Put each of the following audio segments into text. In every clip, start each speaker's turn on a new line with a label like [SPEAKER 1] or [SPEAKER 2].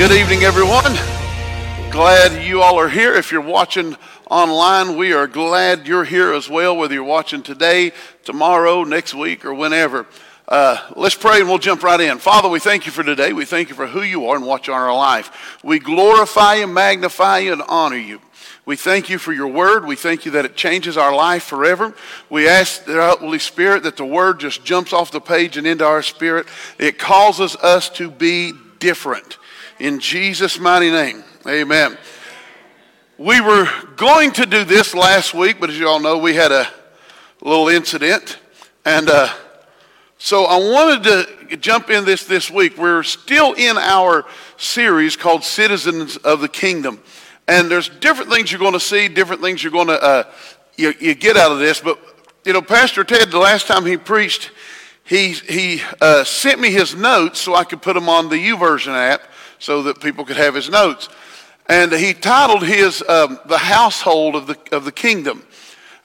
[SPEAKER 1] good evening, everyone. Glad you all are here. If you're watching online, we are glad you're here as well, whether you're watching today, tomorrow, next week, or whenever. Uh, let's pray and we'll jump right in. Father, we thank you for today. We thank you for who you are and what you are in our life. We glorify you, magnify you, and honor you. We thank you for your word. We thank you that it changes our life forever. We ask the Holy Spirit that the word just jumps off the page and into our spirit. It causes us to be different. In Jesus' mighty name, amen. We were going to do this last week, but as you all know, we had a little incident. And uh, so I wanted to jump in this this week. We're still in our series called Citizens of the Kingdom. And there's different things you're going to see, different things you're going to uh, you, you, get out of this. But you know, Pastor Ted, the last time he preached, he he uh, sent me his notes so I could put them on the YouVersion app so that people could have his notes. And he titled his um, the household of the of the kingdom.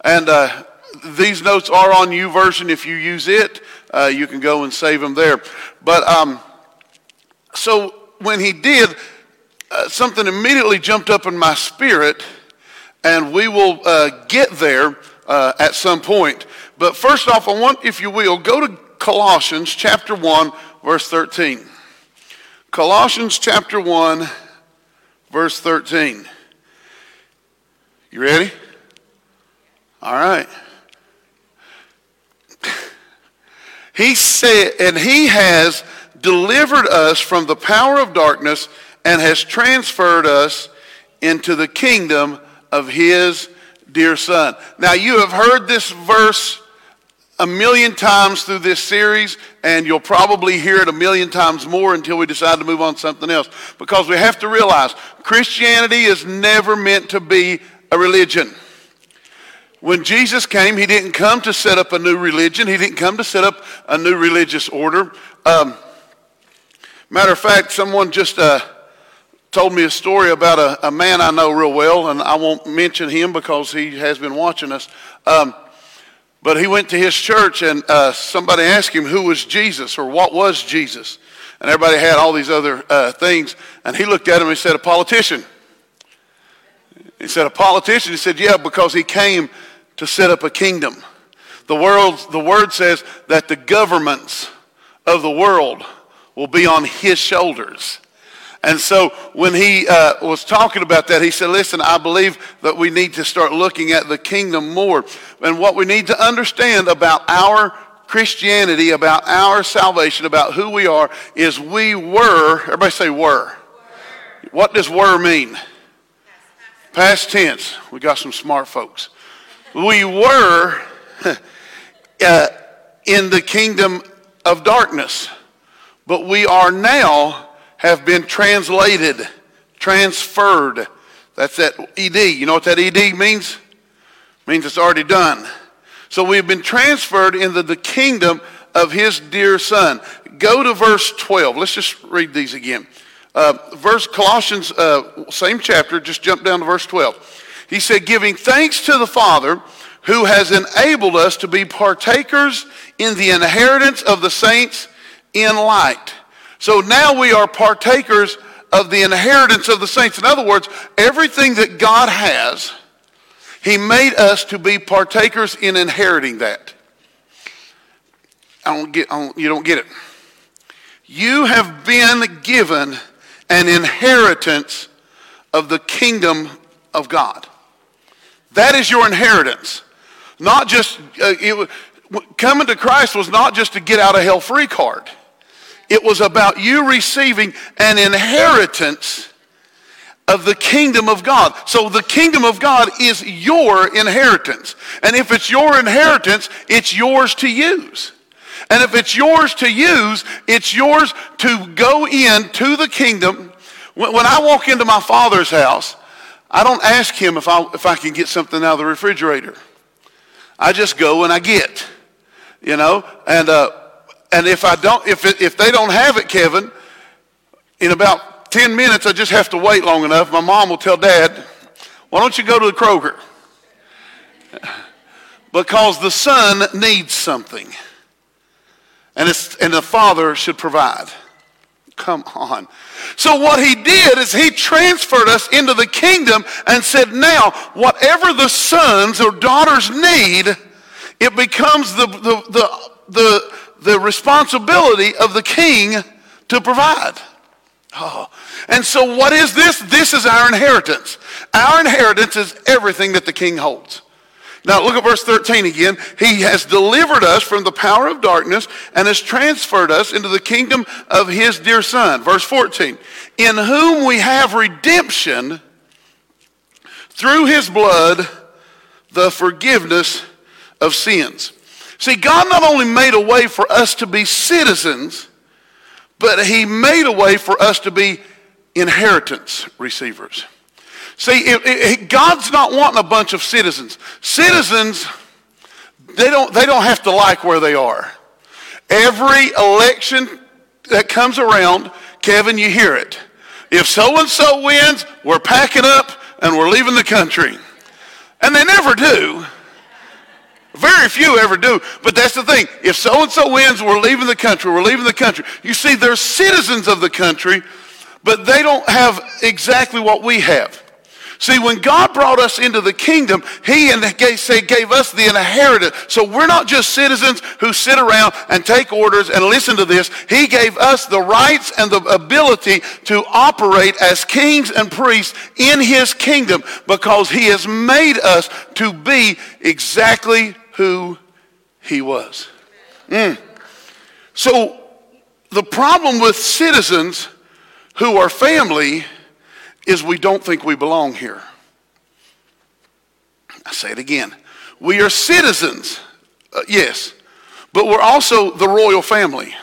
[SPEAKER 1] And uh, these notes are on YouVersion. If you use it, uh, you can go and save them there. But um, so when he did uh, something immediately jumped up in my spirit, and we will uh, get there uh, at some point. But first off, I want, if you will, go to Colossians chapter 1, verse 13. Colossians chapter 1, verse 13. You ready? All right. He said, and he has delivered us from the power of darkness and has transferred us into the kingdom of his dear son. Now, you have heard this verse a million times through this series, and you'll probably hear it a million times more until we decide to move on to something else. Because we have to realize Christianity is never meant to be a religion. When Jesus came, he didn't come to set up a new religion. He didn't come to set up a new religious order. Um, matter of fact, someone just uh, told me a story about a, a, man I know real well, and I won't mention him because he has been watching us. Um, but he went to his church, and uh, somebody asked him who was Jesus or what was Jesus. And everybody had all these other uh, things. And he looked at him and said, A politician. He said, A politician? He said, Yeah, because he came to set up a kingdom. The, world, the word says that the governments of the world will be on his shoulders. And so when he uh, was talking about that, he said, Listen, I believe that we need to start looking at the kingdom more. And what we need to understand about our Christianity, about our salvation, about who we are, is we were, everybody say were. were. What does were mean? Past tense. We got some smart folks. We were uh, in the kingdom of darkness, but we are now have been translated, transferred. That's that ED. You know what that ED means? It means it's already done. So we've been transferred into the kingdom of his dear son. Go to verse 12. Let's just read these again. Uh, verse Colossians, uh, same chapter, just jump down to verse 12. He said, giving thanks to the Father who has enabled us to be partakers in the inheritance of the saints in light. So now we are partakers of the inheritance of the saints. In other words, everything that God has, He made us to be partakers in inheriting that. I don't get, I don't, you don't get it. You have been given an inheritance of the kingdom of God. That is your inheritance. Not just, uh, it, coming to Christ was not just to get out of hell free card. It was about you receiving an inheritance of the kingdom of God. So the kingdom of God is your inheritance. And if it's your inheritance, it's yours to use. And if it's yours to use, it's yours to go into the kingdom. When I walk into my father's house, I don't ask him if I, if I can get something out of the refrigerator. I just go and I get, you know, and uh, and if I don't, if, if they don't have it, Kevin, in about 10 minutes, I just have to wait long enough. My mom will tell dad, why don't you go to the Kroger? Because the son needs something. And, it's, and the father should provide. Come on. So what he did is he transferred us into the kingdom and said, now, whatever the sons or daughters need, it becomes the, the, the, the, the responsibility of the king to provide. Oh. And so what is this? This is our inheritance. Our inheritance is everything that the king holds. Now look at verse 13 again. He has delivered us from the power of darkness and has transferred us into the kingdom of his dear son. Verse 14. In whom we have redemption through his blood, the forgiveness of sins. See, God not only made a way for us to be citizens, but he made a way for us to be inheritance receivers. See, it, it, God's not wanting a bunch of citizens. Citizens, they don't, they don't have to like where they are. Every election that comes around, Kevin, you hear it. If so-and-so wins, we're packing up and we're leaving the country. And they never do. Very few ever do. But that's the thing. If so-and-so wins, we're leaving the country. We're leaving the country. You see, they're citizens of the country, but they don't have exactly what we have. See, when God brought us into the kingdom, He and say gave us the inheritance. So we're not just citizens who sit around and take orders and listen to this. He gave us the rights and the ability to operate as kings and priests in His kingdom because He has made us to be exactly who He was. Mm. So the problem with citizens who are family is we don't think we belong here. I say it again. We are citizens, uh, yes, but we're also the royal family.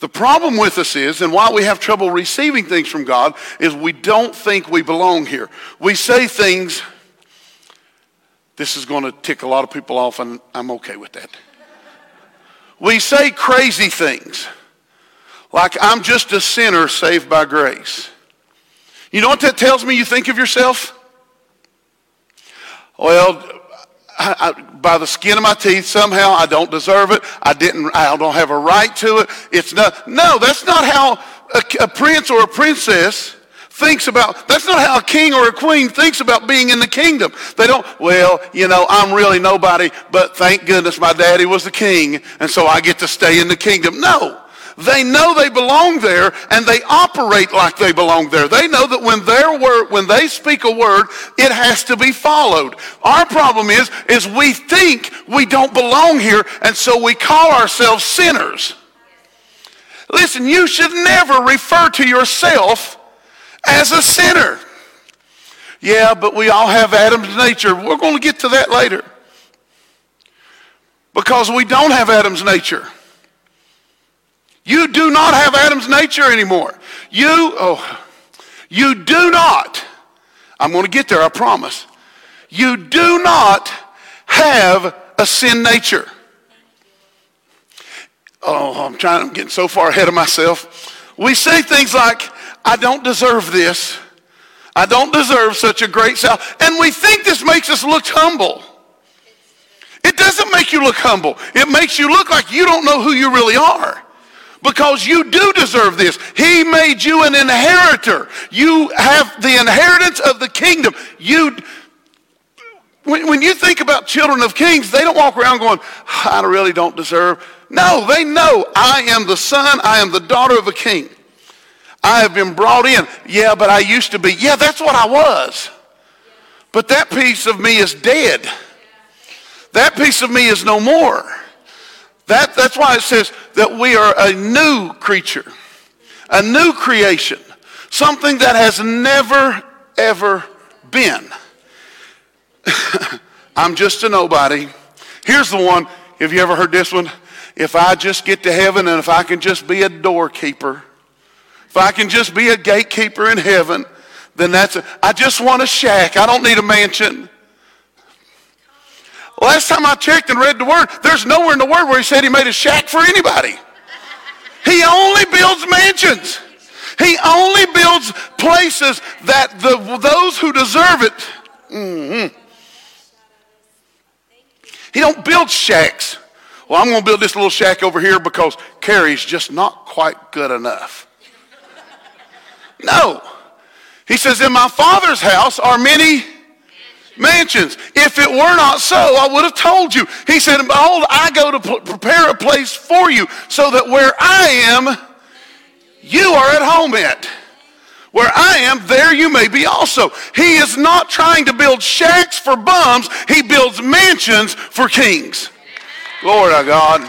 [SPEAKER 1] The problem with us is, and why we have trouble receiving things from God, is we don't think we belong here. We say things, this is going to tick a lot of people off, and I'm okay with that. We say crazy things, like, I'm just a sinner saved by grace. You know what that tells me you think of yourself? Well, I, I, by the skin of my teeth, somehow I don't deserve it. I didn't, I don't have a right to it. It's not, no, that's not how a, a prince or a princess thinks about, that's not how a king or a queen thinks about being in the kingdom. They don't, well, you know, I'm really nobody, but thank goodness my daddy was the king, and so I get to stay in the kingdom. No. They know they belong there and they operate like they belong there. They know that when their word, when they speak a word, it has to be followed. Our problem is, is we think we don't belong here and so we call ourselves sinners. Listen, you should never refer to yourself as a sinner. Yeah, but we all have Adam's nature. We're going to get to that later. Because we don't have Adam's nature. You do not have Adam's nature anymore. You, oh, you do not. I'm going to get there, I promise. You do not have a sin nature. Oh, I'm trying, I'm getting so far ahead of myself. We say things like, I don't deserve this. I don't deserve such a great self. And we think this makes us look humble. It doesn't make you look humble. It makes you look like you don't know who you really are because you do deserve this. He made you an inheritor. You have the inheritance of the kingdom. You, when, when you think about children of kings, they don't walk around going, I really don't deserve. No, they know I am the son, I am the daughter of a king. I have been brought in. Yeah, but I used to be. Yeah, that's what I was. But that piece of me is dead. That piece of me is no more. That, that's why it says that we are a new creature, a new creation, something that has never, ever been. I'm just a nobody. Here's the one. Have you ever heard this one? If I just get to heaven and if I can just be a doorkeeper, if I can just be a gatekeeper in heaven, then that's a, I just want a shack. I don't need a mansion. Last time I checked and read the word, there's nowhere in the word where he said he made a shack for anybody. He only builds mansions. He only builds places that the, those who deserve it. Mm-hmm. He don't build shacks. Well, I'm going to build this little shack over here because Carrie's just not quite good enough. No. He says, In my Father's house are many mansions. If it were not so, I would have told you. He said, Behold, I go to prepare a place for you so that where I am, you are at home at. Where I am, there you may be also. He is not trying to build shacks for bums. He builds mansions for kings. Lord our God.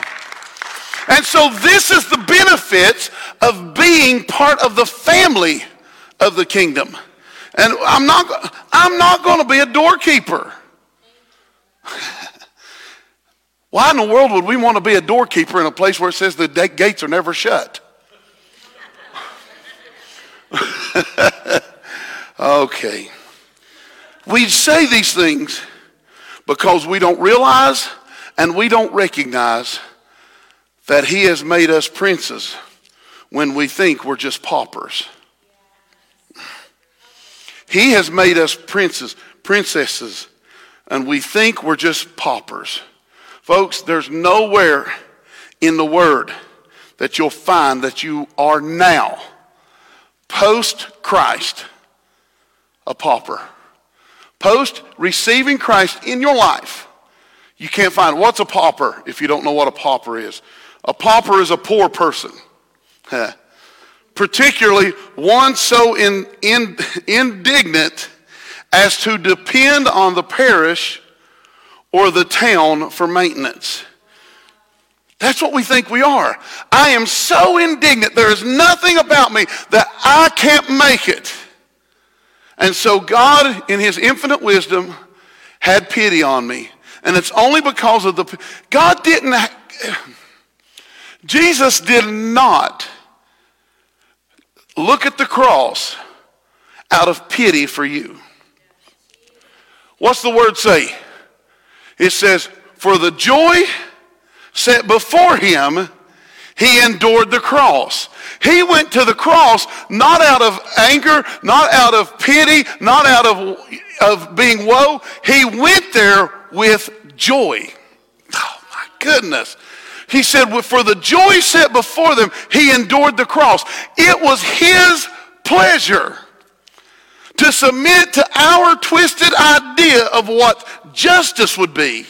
[SPEAKER 1] And so this is the benefits of being part of the family of the kingdom. And I'm not, I'm not going to be a doorkeeper. Why in the world would we want to be a doorkeeper in a place where it says the gates are never shut? okay. We say these things because we don't realize and we don't recognize that he has made us princes when we think we're just paupers. He has made us princes, princesses, and we think we're just paupers. Folks, there's nowhere in the Word that you'll find that you are now, post Christ, a pauper. Post receiving Christ in your life, you can't find what's a pauper if you don't know what a pauper is. A pauper is a poor person particularly one so in, in, indignant as to depend on the parish or the town for maintenance. That's what we think we are. I am so indignant. There is nothing about me that I can't make it. And so God, in his infinite wisdom, had pity on me. And it's only because of the. God didn't. Jesus did not look at the cross out of pity for you. What's the word say? It says, For the joy set before him, he endured the cross. He went to the cross not out of anger, not out of pity, not out of, of being woe. He went there with joy. Oh my goodness. He said, for the joy set before them, he endured the cross. It was his pleasure to submit to our twisted idea of what justice would be.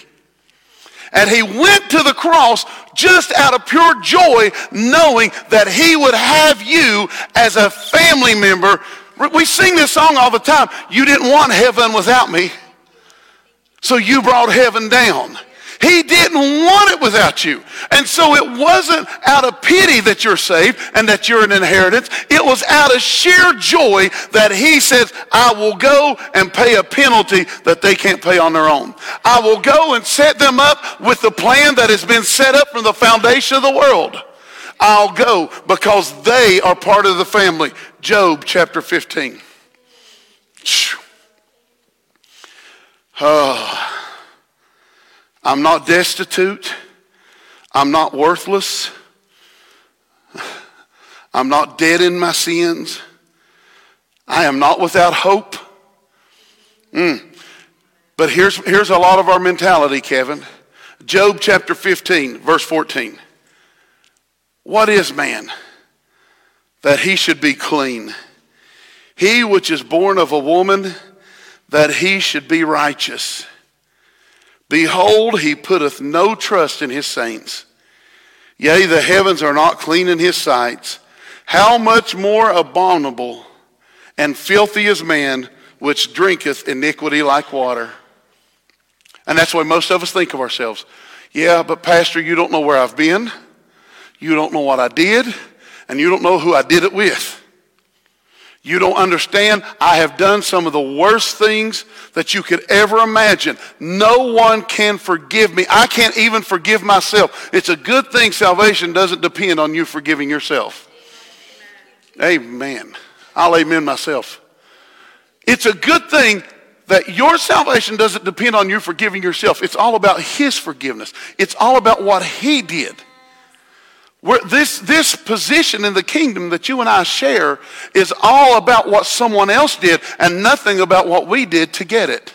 [SPEAKER 1] And he went to the cross just out of pure joy, knowing that he would have you as a family member. We sing this song all the time. You didn't want heaven without me, so you brought heaven down. He didn't want it without you. And so it wasn't out of pity that you're saved and that you're an inheritance. It was out of sheer joy that he says, I will go and pay a penalty that they can't pay on their own. I will go and set them up with the plan that has been set up from the foundation of the world. I'll go because they are part of the family. Job chapter 15. Oh. I'm not destitute. I'm not worthless. I'm not dead in my sins. I am not without hope. Mm. But here's, here's a lot of our mentality, Kevin. Job chapter 15, verse 14. What is man that he should be clean? He which is born of a woman that he should be righteous. Behold, he putteth no trust in his saints. Yea, the heavens are not clean in his sight. How much more abominable and filthy is man which drinketh iniquity like water. And that's why most of us think of ourselves. Yeah, but Pastor, you don't know where I've been. You don't know what I did. And you don't know who I did it with. You don't understand. I have done some of the worst things that you could ever imagine. No one can forgive me. I can't even forgive myself. It's a good thing salvation doesn't depend on you forgiving yourself. Amen. I'll amen myself. It's a good thing that your salvation doesn't depend on you forgiving yourself. It's all about His forgiveness. It's all about what He did. We're, this, this position in the kingdom that you and I share is all about what someone else did and nothing about what we did to get it.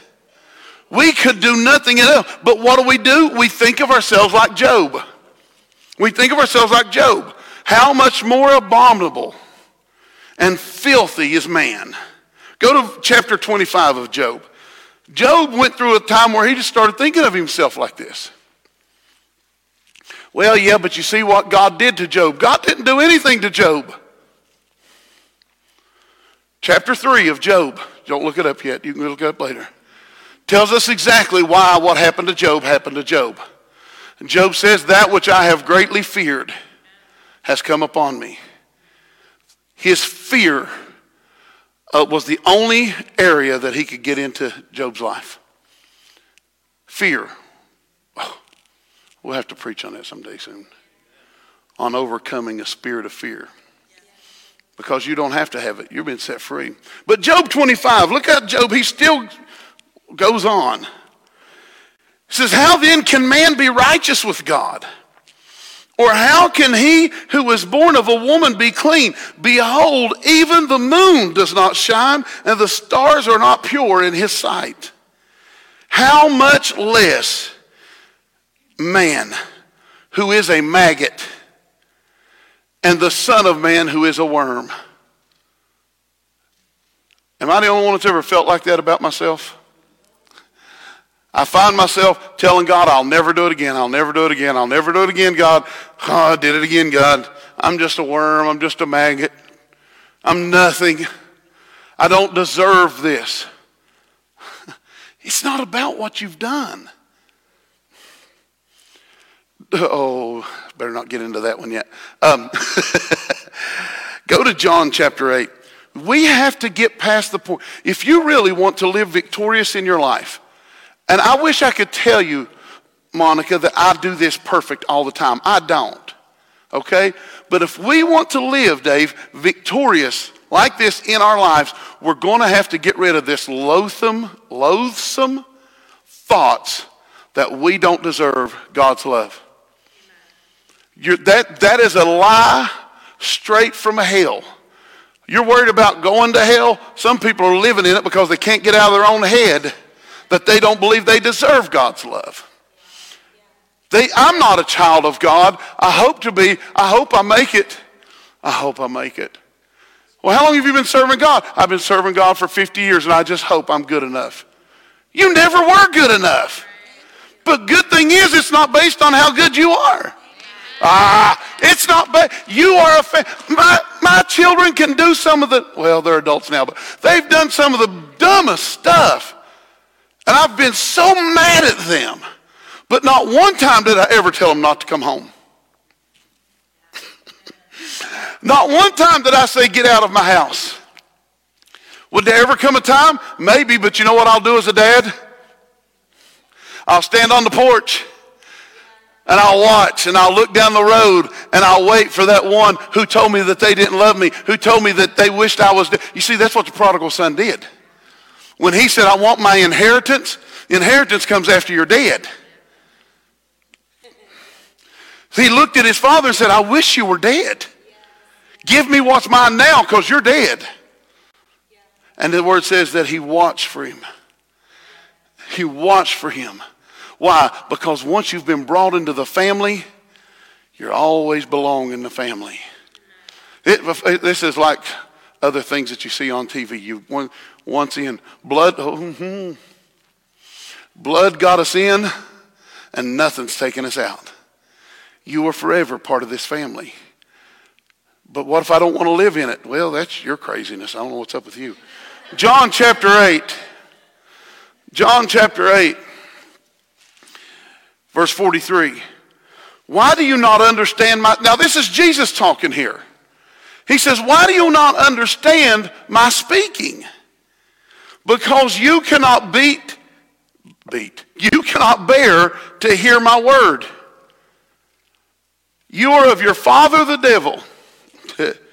[SPEAKER 1] We could do nothing else. But what do we do? We think of ourselves like Job. We think of ourselves like Job. How much more abominable and filthy is man? Go to chapter 25 of Job. Job went through a time where he just started thinking of himself like this. Well, yeah, but you see what God did to Job. God didn't do anything to Job. Chapter 3 of Job. Don't look it up yet. You can look it up later. Tells us exactly why what happened to Job happened to Job. And Job says, That which I have greatly feared has come upon me. His fear uh, was the only area that he could get into Job's life. Fear. We'll have to preach on that someday soon. On overcoming a spirit of fear. Because you don't have to have it. You've been set free. But Job 25, look at Job. He still goes on. He says, How then can man be righteous with God? Or how can he who was born of a woman be clean? Behold, even the moon does not shine, and the stars are not pure in his sight. How much less man who is a maggot and the Son of Man who is a worm? Am I the only one that's ever felt like that about myself? I find myself telling God, I'll never do it again. I'll never do it again. I'll never do it again, God. Oh, I did it again, God. I'm just a worm. I'm just a maggot. I'm nothing. I don't deserve this. It's not about what you've done. Oh, better not get into that one yet. Um, go to John chapter 8. We have to get past the point. If you really want to live victorious in your life, and I wish I could tell you, Monica, that I do this perfect all the time. I don't. Okay? But if we want to live, Dave, victorious like this in our lives, we're going to have to get rid of this loathsome, loathsome thoughts that we don't deserve God's love. You're, that, that is a lie straight from hell. You're worried about going to hell. Some people are living in it because they can't get out of their own head that they don't believe they deserve God's love. They, I'm not a child of God. I hope to be. I hope I make it. I hope I make it. Well, how long have you been serving God? I've been serving God for 50 years, and I just hope I'm good enough. You never were good enough. But good thing is, it's not based on how good you are. Ah, it's not bad. You are a. My, my children can do some of the, well, they're adults now, but they've done some of the dumbest stuff. And I've been so mad at them. But not one time did I ever tell them not to come home. not one time did I say, get out of my house. Would there ever come a time? Maybe, but you know what I'll do as a dad? I'll stand on the porch and I'll watch and I'll look down the road and I'll wait for that one who told me that they didn't love me, who told me that they wished I was dead. You see, that's what the prodigal son did. When he said, I want my inheritance, inheritance comes after you're dead. He looked at his father and said, I wish you were dead. Give me what's mine now because you're dead. And the word says that he watched for him. He watched for him. Why? Because once you've been brought into the family, you always belong in the family. It, this is like other things that you see on TV. You once in blood, oh, hmm. blood got us in, and nothing's taken us out. You are forever part of this family. But what if I don't want to live in it? Well, that's your craziness. I don't know what's up with you. John chapter 8. John chapter 8, verse 43. Why do you not understand my. Now, this is Jesus talking here. He says, Why do you not understand my speaking? Because you cannot beat, beat, you cannot bear to hear my word. You are of your father the devil.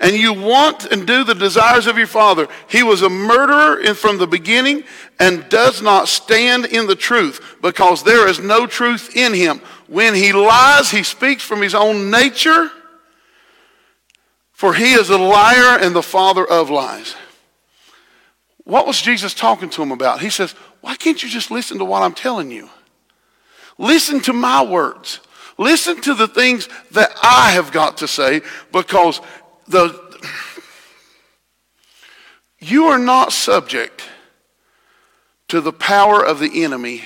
[SPEAKER 1] and you want and do the desires of your father. He was a murderer from the beginning and does not stand in the truth because there is no truth in him. When he lies, he speaks from his own nature for he is a liar and the father of lies. What was Jesus talking to him about? He says, Why can't you just listen to what I'm telling you? Listen to my words. Listen to the things that I have got to say because the, you are not subject to the power of the enemy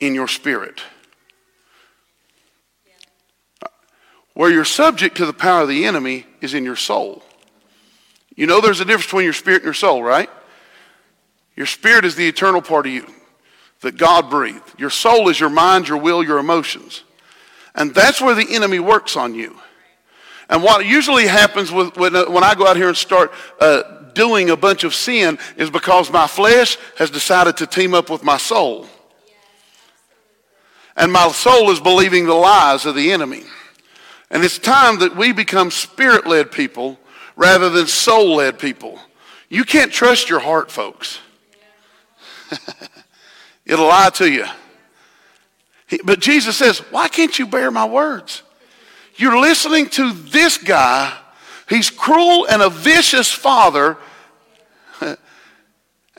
[SPEAKER 1] in your spirit. Where you're subject to the power of the enemy is in your soul. You know there's a difference between your spirit and your soul, right? Your spirit is the eternal part of you that God breathed. Your soul is your mind, your will, your emotions. And that's where the enemy works on you. And what usually happens with, when, uh, when I go out here and start uh, doing a bunch of sin is because my flesh has decided to team up with my soul. And my soul is believing the lies of the enemy. And it's time that we become spirit led people rather than soul led people. You can't trust your heart, folks. It'll lie to you. But Jesus says, Why can't you bear my words? You're listening to this guy. He's cruel and a vicious father.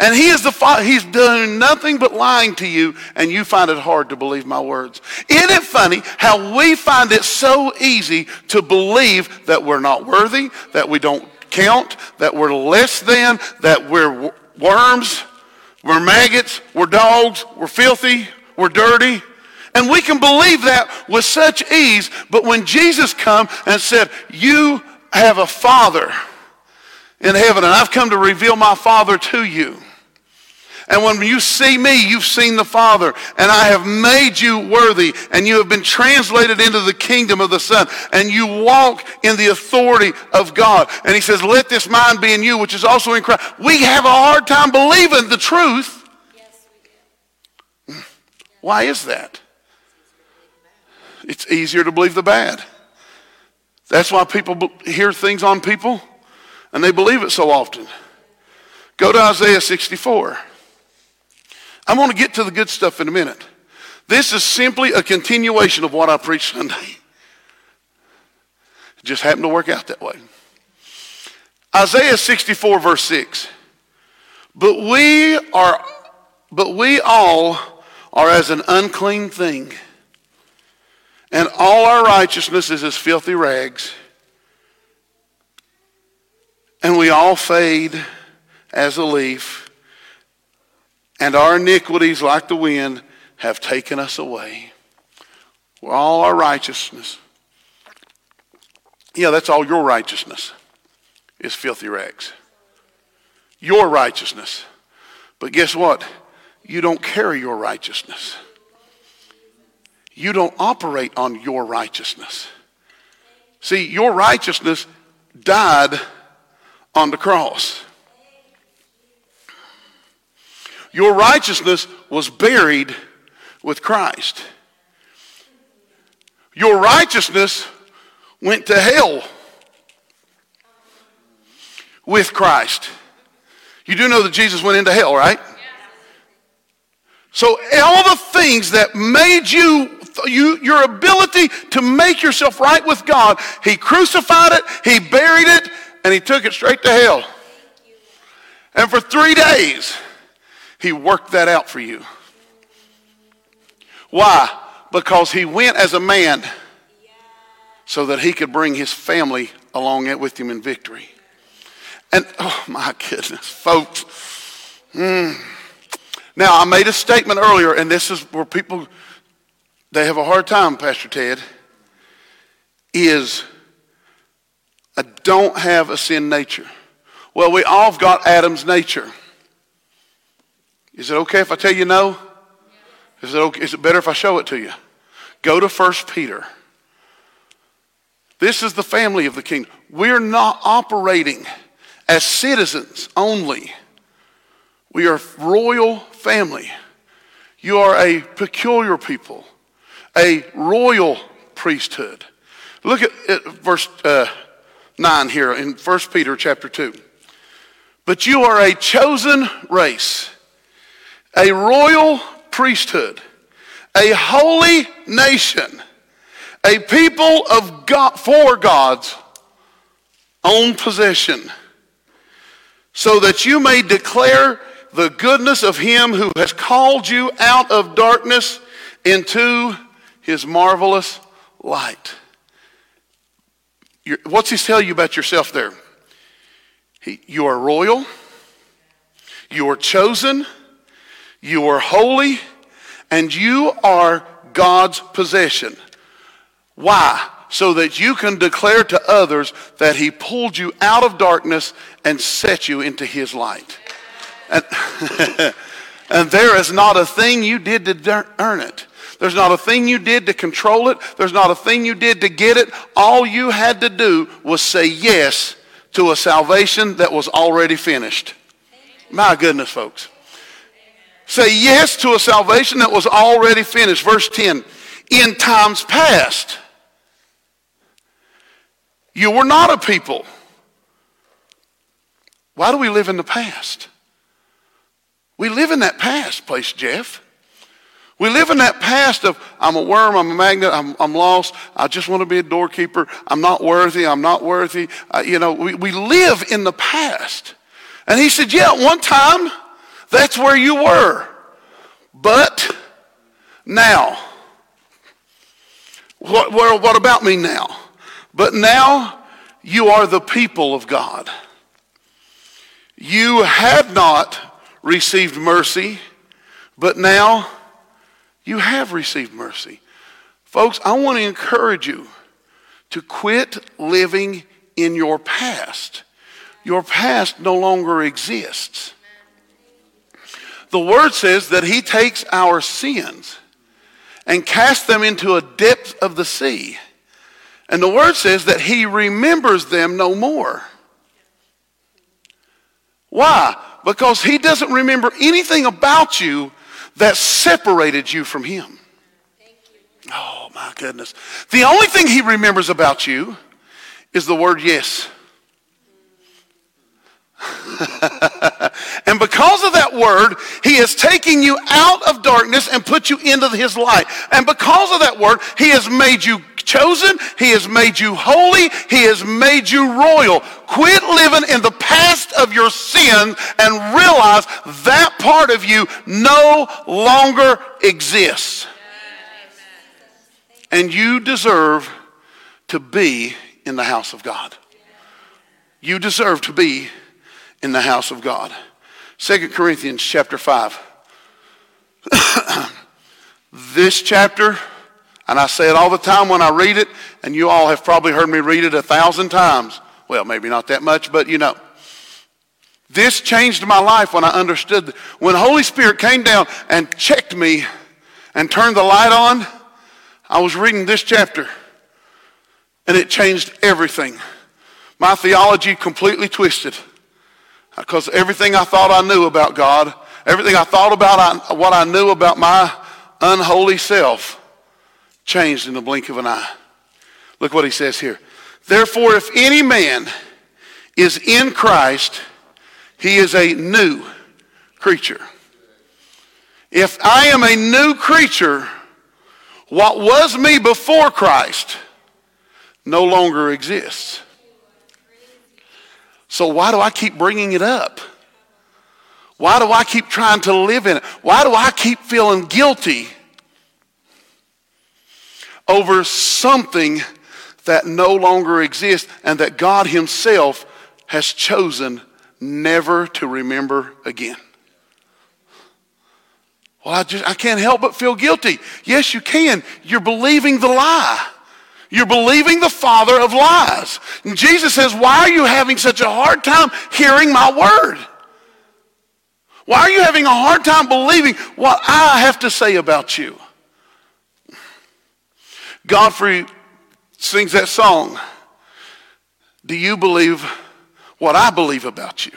[SPEAKER 1] And he is the father. He's done nothing but lying to you, and you find it hard to believe my words. Isn't it funny how we find it so easy to believe that we're not worthy, that we don't count, that we're less than, that we're worms, we're maggots, we're dogs, we're filthy, we're dirty. And we can believe that with such ease, but when Jesus come and said, you have a father in heaven, and I've come to reveal my father to you. And when you see me, you've seen the Father. And I have made you worthy. And you have been translated into the kingdom of the Son. And you walk in the authority of God. And he says, let this mind be in you, which is also in Christ. We have a hard time believing the truth. Yes, we do. Why is that? It's easier to believe the bad. That's why people hear things on people and they believe it so often. Go to Isaiah 64. I'm going to get to the good stuff in a minute. This is simply a continuation of what I preached Sunday. It just happened to work out that way. Isaiah 64 verse 6. But we are but we all are as an unclean thing, and all our righteousness is as filthy rags, and we all fade as a leaf and our iniquities, like the wind, have taken us away. All our righteousness. Yeah, that's all your righteousness is filthy rags. Your righteousness. But guess what? You don't carry your righteousness. You don't operate on your righteousness. See, your righteousness died on the cross. Your righteousness was buried with Christ. Your righteousness went to hell with Christ. You do know that Jesus went into hell, right? So all the things that made you, you, your ability to make yourself right with God, he crucified it, he buried it, and he took it straight to hell. And for three days, he worked that out for you. Why? Because he went as a man so that he could bring his family along with him in victory. And oh my goodness, folks. Mm. Now, I made a statement earlier, and this is where people they have a hard time, Pastor Ted, is I don't have a sin nature. Well, we all have got Adam's nature. Is it okay if I tell you no? Is it, okay, is it better if I show it to you? Go to 1 Peter. This is the family of the kingdom. We're not operating as citizens only. We are royal family. You are a peculiar people, a royal priesthood. Look at, at verse uh, 9 here in 1 Peter chapter 2. But you are a chosen race a royal priesthood, a holy nation, a people of God for God's own possession, so that you may declare the goodness of him who has called you out of darkness into his marvelous light. You're, what's he tell you about yourself there? He, you are royal. You are chosen. You are holy. And you are God's possession. Why? So that you can declare to others that he pulled you out of darkness and set you into his light. And, and there is not a thing you did to earn it. There's not a thing you did to control it. There's not a thing you did to get it. All you had to do was say yes to a salvation that was already finished. My goodness, folks. Say yes to a salvation that was already finished. Verse 10 In times past, you were not a people. Why do we live in the past? We live in that past place, Jeff. We live in that past of, I'm a worm, I'm a magnet, I'm, I'm lost, I just want to be a doorkeeper, I'm not worthy, I'm not worthy. Uh, you know, we, we live in the past. And he said, Yeah, one time, that's where you were. But now, what, what, what about me now? But now you are the people of God. You had not received mercy, but now you have received mercy. Folks, I want to encourage you to quit living in your past. Your past no longer exists. The word says that he takes our sins and casts them into a depth of the sea. And the word says that he remembers them no more. Why? Because he doesn't remember anything about you that separated you from him. Oh, my goodness. The only thing he remembers about you is the word yes. and because of that word, he is taking you out of darkness and put you into his light. And because of that word, he has made you chosen. He has made you holy. He has made you royal. Quit living in the past of your sin and realize that part of you no longer exists. And you deserve to be in the house of God. You deserve to be in the house of God. 2 Corinthians chapter 5. this chapter and I say it all the time when I read it, and you all have probably heard me read it a thousand times. Well, maybe not that much, but you know. This changed my life when I understood. When the Holy Spirit came down and checked me and turned the light on, I was reading this chapter, and it changed everything. My theology completely twisted because everything I thought I knew about God, everything I thought about what I knew about my unholy self, changed in the blink of an eye. Look what he says here. Therefore, if any man is in Christ, he is a new creature. If I am a new creature, what was me before Christ no longer exists. So why do I keep bringing it up? Why do I keep trying to live in it? Why do I keep feeling guilty over something that no longer exists and that God Himself has chosen never to remember again. Well, I just I can't help but feel guilty. Yes, you can. You're believing the lie. You're believing the father of lies. And Jesus says, Why are you having such a hard time hearing my word? Why are you having a hard time believing what I have to say about you? Godfrey sings that song. Do you believe what I believe about you?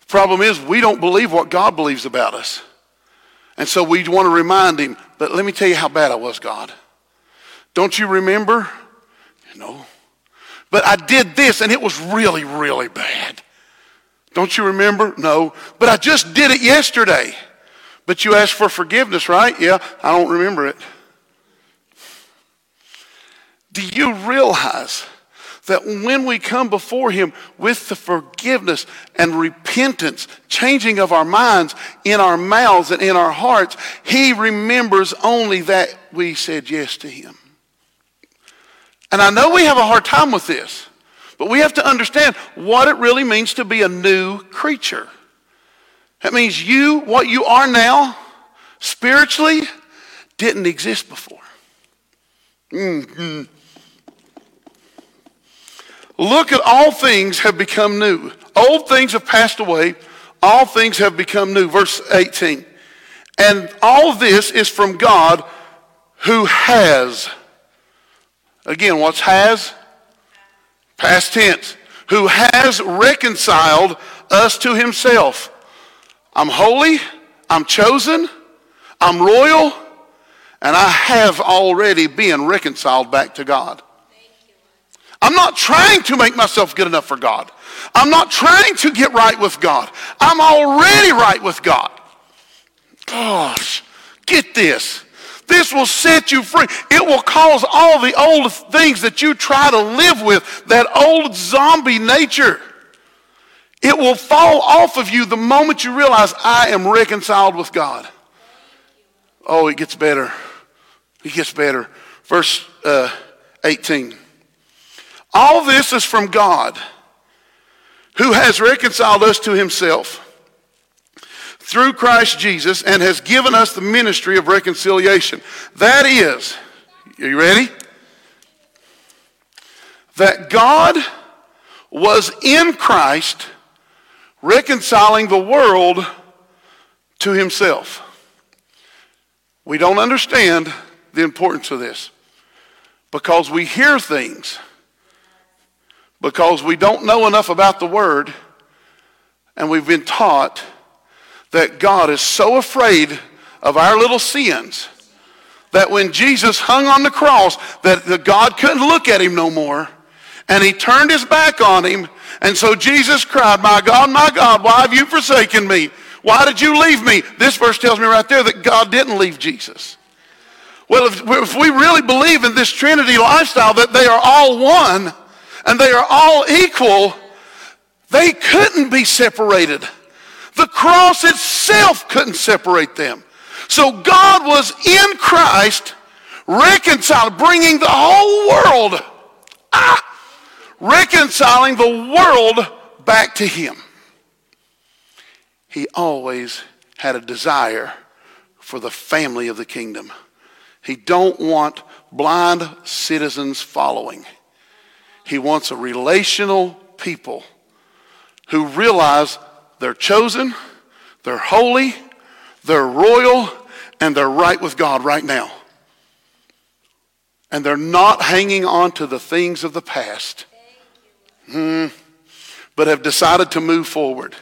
[SPEAKER 1] The problem is we don't believe what God believes about us. And so we want to remind him, but let me tell you how bad I was, God. Don't you remember? Know. But I did this and it was really, really bad. Don't you remember? No. But I just did it yesterday. But you asked for forgiveness, right? Yeah, I don't remember it. Do you realize that when we come before Him with the forgiveness and repentance, changing of our minds in our mouths and in our hearts, He remembers only that we said yes to Him. And I know we have a hard time with this, but we have to understand what it really means to be a new creature. That means you, what you are now, spiritually, didn't exist before. Mm-hmm. Look at all things have become new. Old things have passed away. All things have become new. Verse 18. And all this is from God who has. Again, what's has? Past tense. Who has reconciled us to himself. I'm holy. I'm chosen. I'm royal. And I have already been reconciled back to God. I'm not trying to make myself good enough for God. I'm not trying to get right with God. I'm already right with God. Gosh, get this. This will set you free. It will cause all the old things that you try to live with, that old zombie nature. It will fall off of you the moment you realize I am reconciled with God. Oh, it gets better. It gets better. Verse uh, 18. All this is from God, who has reconciled us to himself through Christ Jesus and has given us the ministry of reconciliation. That is, are you ready? That God was in Christ reconciling the world to himself. We don't understand the importance of this because we hear things because we don't know enough about the Word and we've been taught that God is so afraid of our little sins that when Jesus hung on the cross that the God couldn't look at him no more and he turned his back on him and so Jesus cried, my God, my God, why have you forsaken me? Why did you leave me? This verse tells me right there that God didn't leave Jesus. Well, if, if we really believe in this Trinity lifestyle that they are all one, and they are all equal, they couldn't be separated. The cross itself couldn't separate them. So God was in Christ, reconciling, bringing the whole world, ah, reconciling the world back to Him. He always had a desire for the family of the kingdom. He don't want blind citizens following. He wants a relational people who realize they're chosen, they're holy, they're royal, and they're right with God right now. And they're not hanging on to the things of the past, mm, but have decided to move forward.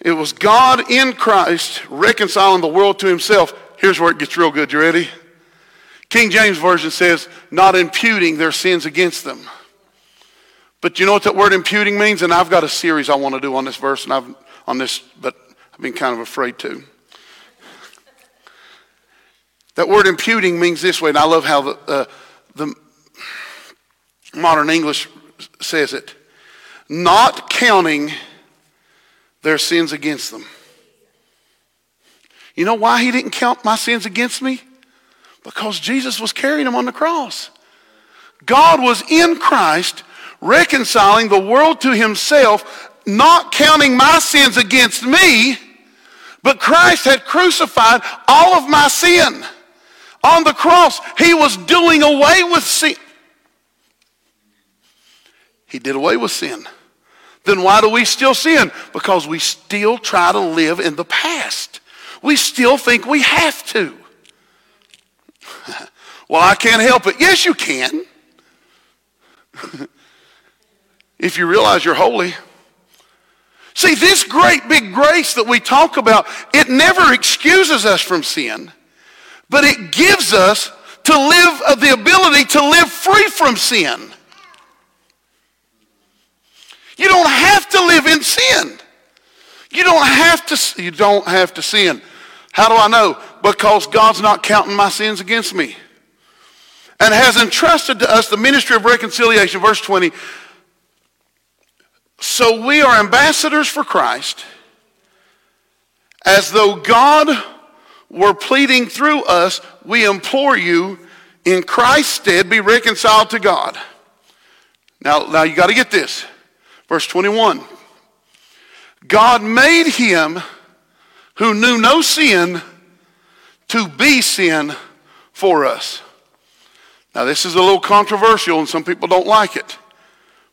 [SPEAKER 1] It was God in Christ reconciling the world to himself. Here's where it gets real good. You ready? King James Version says, not imputing their sins against them. But you know what that word imputing means? And I've got a series I want to do on this verse, and I've on this, but I've been kind of afraid to. That word imputing means this way, and I love how the, uh, the modern English says it. Not counting their sins against them. You know why he didn't count my sins against me? Because Jesus was carrying them on the cross. God was in Christ reconciling the world to himself, not counting my sins against me, but Christ had crucified all of my sin. On the cross, he was doing away with sin. He did away with sin. Then why do we still sin? Because we still try to live in the past. We still think we have to. well, I can't help it. Yes, you can. if you realize you're holy. See, this great big grace that we talk about, it never excuses us from sin, but it gives us to live uh, the ability to live free from sin. You don't have to live in sin. You don't have to you don't have to sin. How do I know? Because God's not counting my sins against me. and has entrusted to us the ministry of reconciliation. Verse 20. So we are ambassadors for Christ, as though God were pleading through us, we implore you in Christ's stead be reconciled to God. Now, now you got to get this. Verse 21. God made him who knew no sin to be sin for us. Now, this is a little controversial and some people don't like it,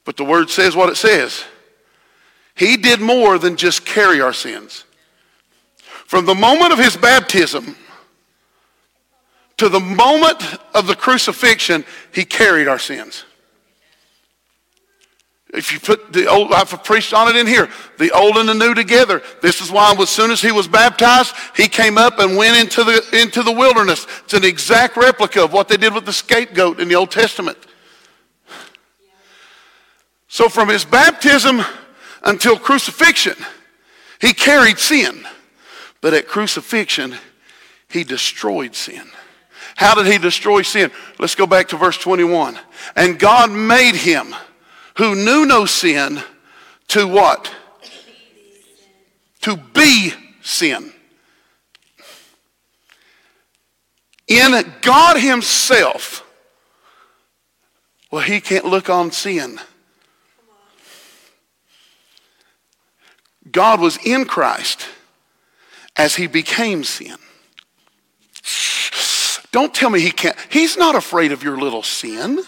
[SPEAKER 1] but the word says what it says. He did more than just carry our sins. From the moment of his baptism to the moment of the crucifixion, he carried our sins. If you put the old, I've preached on it in here, the old and the new together. This is why as soon as he was baptized, he came up and went into the, into the wilderness. It's an exact replica of what they did with the scapegoat in the Old Testament. So from his baptism until crucifixion, he carried sin. But at crucifixion, he destroyed sin. How did he destroy sin? Let's go back to verse 21. And God made him who knew no sin to what? To be sin. In God himself, well, he can't look on sin. God was in Christ as he became sin. Don't tell me he can't. He's not afraid of your little sin.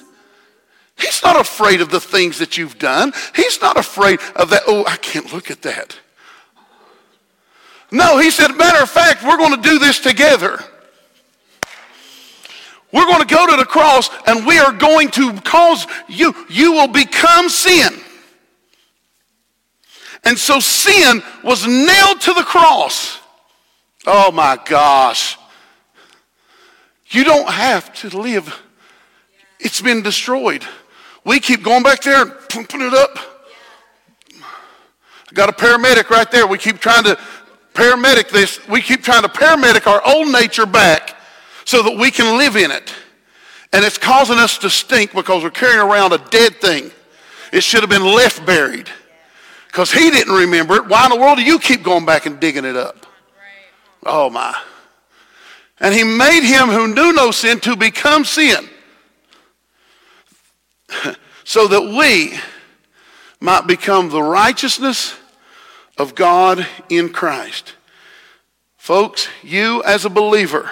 [SPEAKER 1] He's not afraid of the things that you've done. He's not afraid of that. Oh, I can't look at that. No, he said, matter of fact, we're going to do this together. We're going to go to the cross and we are going to cause you, you will become sin. And so sin was nailed to the cross. Oh my gosh. You don't have to live. It's been destroyed. We keep going back there and pumping it up. Got a paramedic right there. We keep trying to paramedic this. We keep trying to paramedic our old nature back so that we can live in it. And it's causing us to stink because we're carrying around a dead thing. It should have been left buried. Because he didn't remember it. Why in the world do you keep going back and digging it up? Oh my. And he made him who knew no sin to become sin. so that we might become the righteousness of God in Christ. Folks, you as a believer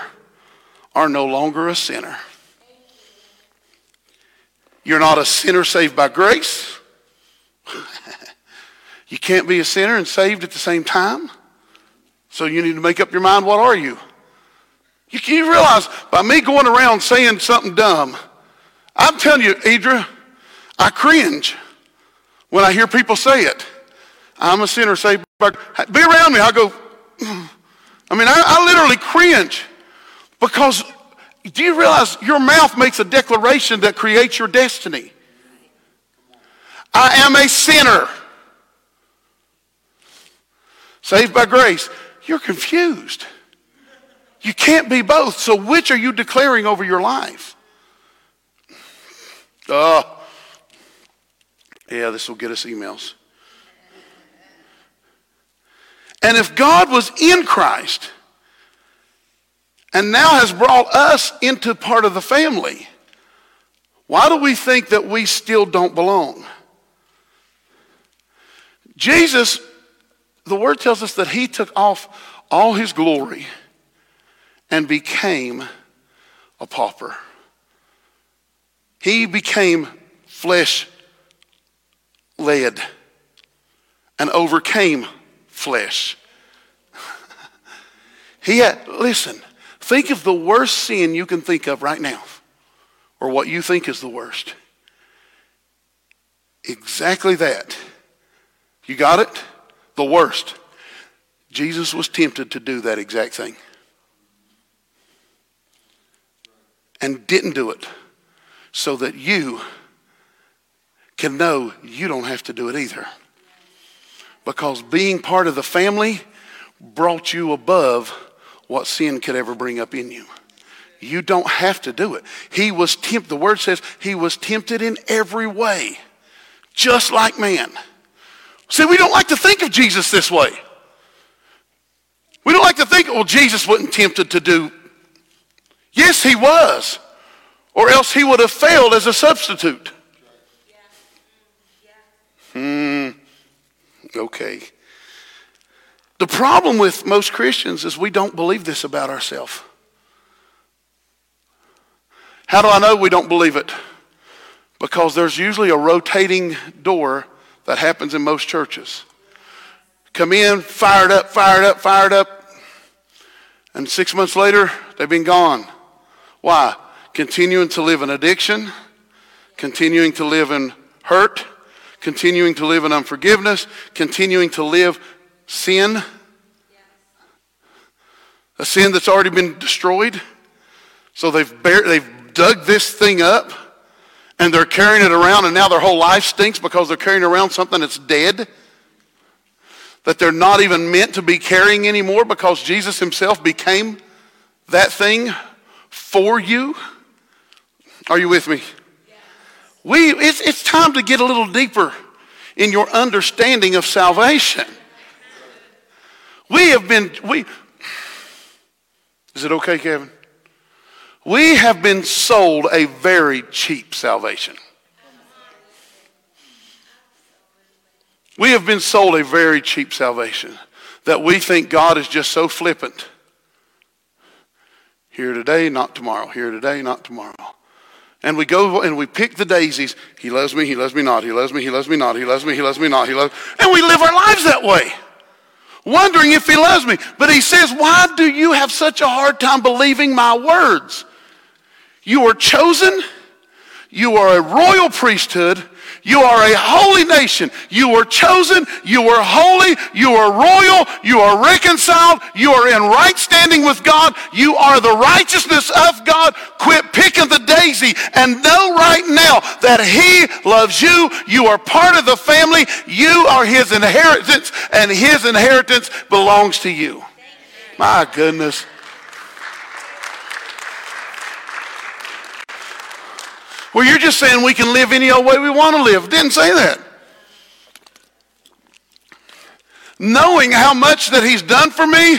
[SPEAKER 1] are no longer a sinner. You're not a sinner saved by grace. you can't be a sinner and saved at the same time. So you need to make up your mind what are you? You, you realize by me going around saying something dumb, I'm telling you, Idra, I cringe when I hear people say it. I'm a sinner saved by Be around me. I go, I mean, I, I literally cringe because do you realize your mouth makes a declaration that creates your destiny? I am a sinner. Saved by grace. You're confused. You can't be both. So which are you declaring over your life? Oh, yeah, this will get us emails. And if God was in Christ and now has brought us into part of the family, why do we think that we still don't belong? Jesus, the word tells us that he took off all his glory and became a pauper. He became flesh led and overcame flesh. he had, listen, think of the worst sin you can think of right now, or what you think is the worst. Exactly that. You got it? The worst. Jesus was tempted to do that exact thing. And didn't do it so that you can know you don't have to do it either. Because being part of the family brought you above what sin could ever bring up in you. You don't have to do it. He was tempted. The word says he was tempted in every way, just like man. See, we don't like to think of Jesus this way. We don't like to think, well, Jesus wasn't tempted to do. Yes, he was, or else he would have failed as a substitute. Hmm. Okay. The problem with most Christians is we don't believe this about ourselves. How do I know we don't believe it? Because there's usually a rotating door that happens in most churches. Come in, fired up, fired up, fired up, and six months later, they've been gone. Why? Continuing to live in addiction, continuing to live in hurt, continuing to live in unforgiveness, continuing to live sin, a sin that's already been destroyed. So they've, bare, they've dug this thing up and they're carrying it around, and now their whole life stinks because they're carrying around something that's dead that they're not even meant to be carrying anymore because Jesus himself became that thing for you. Are you with me? We, it's, it's time to get a little deeper in your understanding of salvation. We have been, we, is it okay, Kevin? We have been sold a very cheap salvation. We have been sold a very cheap salvation that we think God is just so flippant. Here today, not tomorrow. Here today, not tomorrow. And we go and we pick the daisies. He loves me, he loves me not, he loves me, he loves me not, he loves me, he loves me not, he loves And we live our lives that way, wondering if he loves me. But he says, Why do you have such a hard time believing my words? You are chosen. You are a royal priesthood. You are a holy nation. You were chosen. You were holy. You are royal. You are reconciled. You are in right standing with God. You are the righteousness of God. Quit picking the daisy and know right now that He loves you. You are part of the family. You are His inheritance, and His inheritance belongs to you. My goodness. Well, you're just saying we can live any old way we want to live. Didn't say that. Knowing how much that he's done for me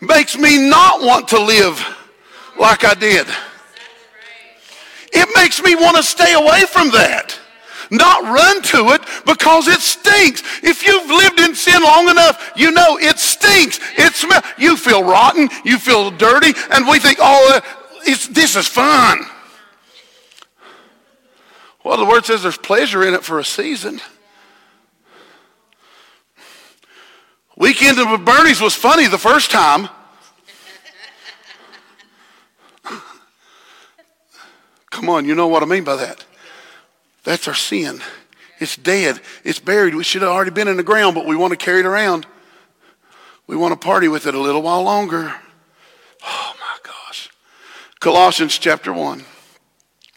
[SPEAKER 1] makes me not want to live like I did. It makes me want to stay away from that. Not run to it because it stinks. If you've lived in sin long enough, you know it stinks. It smells. You feel rotten. You feel dirty. And we think, oh, uh, this is fun. Well, the word says there's pleasure in it for a season. Weekend of Bernie's was funny the first time. Come on, you know what I mean by that. That's our sin. It's dead. It's buried. We should have already been in the ground, but we want to carry it around. We want to party with it a little while longer. Oh my gosh. Colossians chapter 1.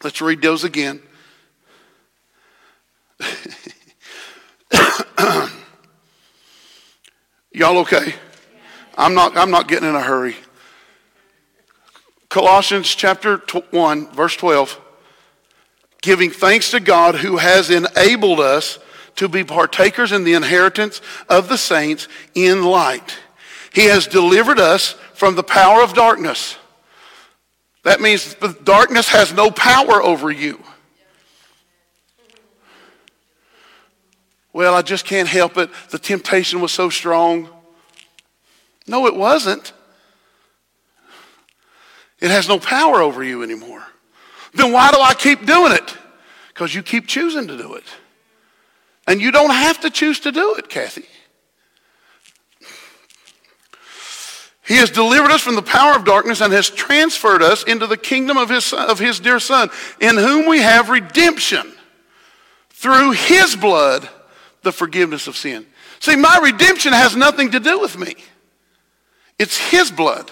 [SPEAKER 1] Let's read those again. Y'all okay? I'm not, I'm not getting in a hurry. Colossians chapter 1, verse 12. Giving thanks to God who has enabled us to be partakers in the inheritance of the saints in light. He has delivered us from the power of darkness. That means darkness has no power over you. Well, I just can't help it. The temptation was so strong. No, it wasn't. It has no power over you anymore. Then why do I keep doing it? Because you keep choosing to do it. And you don't have to choose to do it, Kathy. He has delivered us from the power of darkness and has transferred us into the kingdom of his, of his dear Son, in whom we have redemption through his blood the forgiveness of sin. See, my redemption has nothing to do with me. It's his blood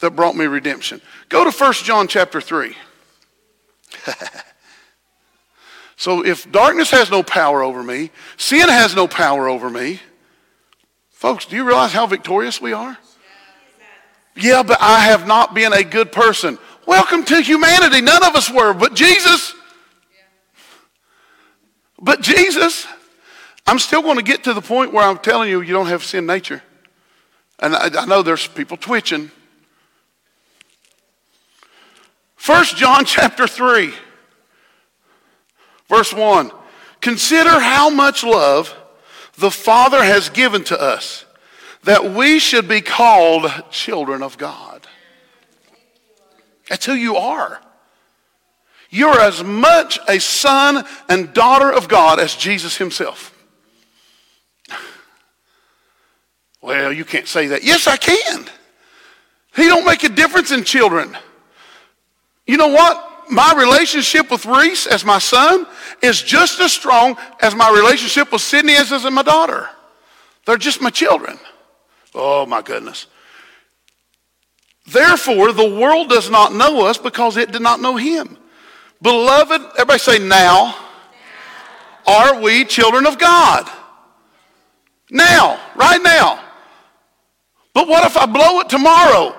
[SPEAKER 1] that brought me redemption. Go to 1 John chapter 3. so if darkness has no power over me, sin has no power over me, folks, do you realize how victorious we are? Yeah, but I have not been a good person. Welcome to humanity. None of us were, but Jesus. But Jesus, I'm still going to get to the point where I'm telling you, you don't have sin nature. And I, I know there's people twitching. First John chapter 3, verse 1. Consider how much love the Father has given to us that we should be called children of God. That's who you are. You're as much a son and daughter of God as Jesus himself. Well, you can't say that. Yes, I can. He don't make a difference in children. You know what? My relationship with Reese as my son is just as strong as my relationship with Sydney as, as my daughter. They're just my children. Oh my goodness. Therefore, the world does not know us because it did not know him. Beloved, everybody say now, are we children of God? Now, right now. But what if I blow it tomorrow?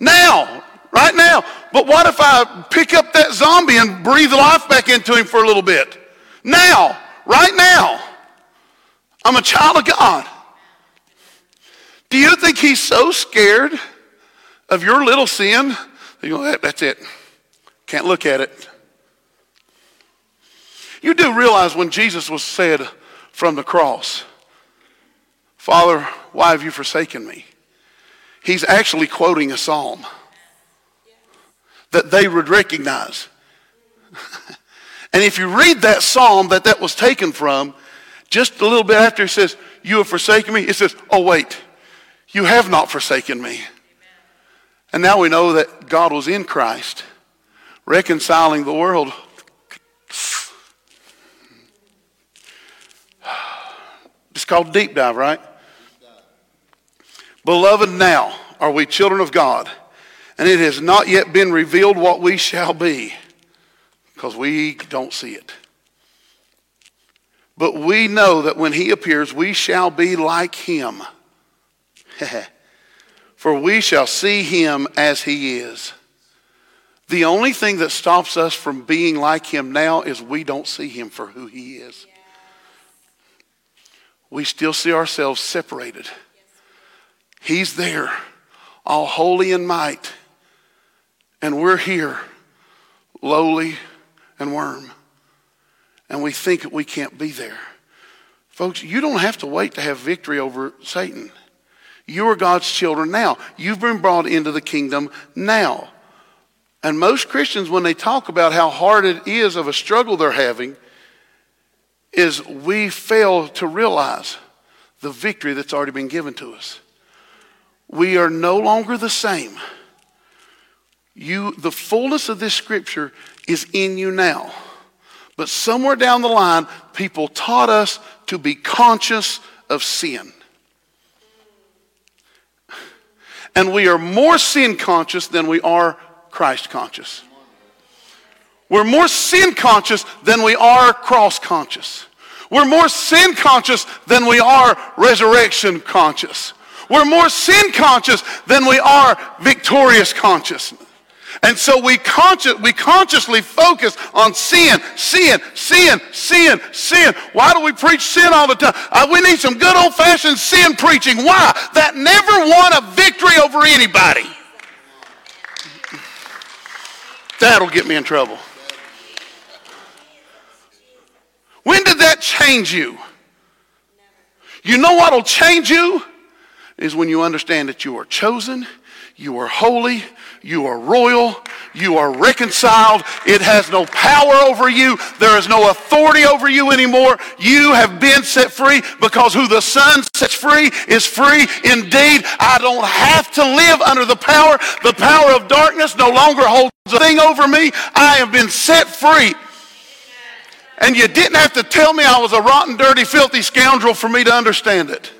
[SPEAKER 1] Now, right now. But what if I pick up that zombie and breathe life back into him for a little bit? Now, right now. I'm a child of God. Do you think he's so scared of your little sin? You go, that's it. Can't look at it. You do realize when Jesus was said from the cross, Father, why have you forsaken me? He's actually quoting a psalm that they would recognize. and if you read that psalm that that was taken from, just a little bit after he says, You have forsaken me, it says, Oh, wait, you have not forsaken me. And now we know that God was in Christ, reconciling the world. It's called deep dive, right? Beloved, now are we children of God, and it has not yet been revealed what we shall be, because we don't see it. But we know that when he appears, we shall be like him. For we shall see him as he is. The only thing that stops us from being like him now is we don't see him for who he is. We still see ourselves separated. He's there, all holy and might. And we're here, lowly and worm. And we think that we can't be there. Folks, you don't have to wait to have victory over Satan. You are God's children now. You've been brought into the kingdom now. And most Christians, when they talk about how hard it is of a struggle they're having, is we fail to realize the victory that's already been given to us. We are no longer the same. You, the fullness of this scripture is in you now. But somewhere down the line, people taught us to be conscious of sin. And we are more sin conscious than we are Christ conscious. We're more sin conscious than we are cross conscious. We're more sin conscious than we are resurrection conscious. We're more sin conscious than we are victorious conscious. And so we, conscious, we consciously focus on sin, sin, sin, sin, sin. Why do we preach sin all the time? Uh, we need some good old fashioned sin preaching. Why? That never won a victory over anybody. That'll get me in trouble. When did that change you? You know what will change you? Is when you understand that you are chosen, you are holy, you are royal, you are reconciled. It has no power over you. There is no authority over you anymore. You have been set free because who the Son sets free is free indeed. I don't have to live under the power. The power of darkness no longer holds a thing over me. I have been set free. And you didn't have to tell me I was a rotten, dirty, filthy scoundrel for me to understand it.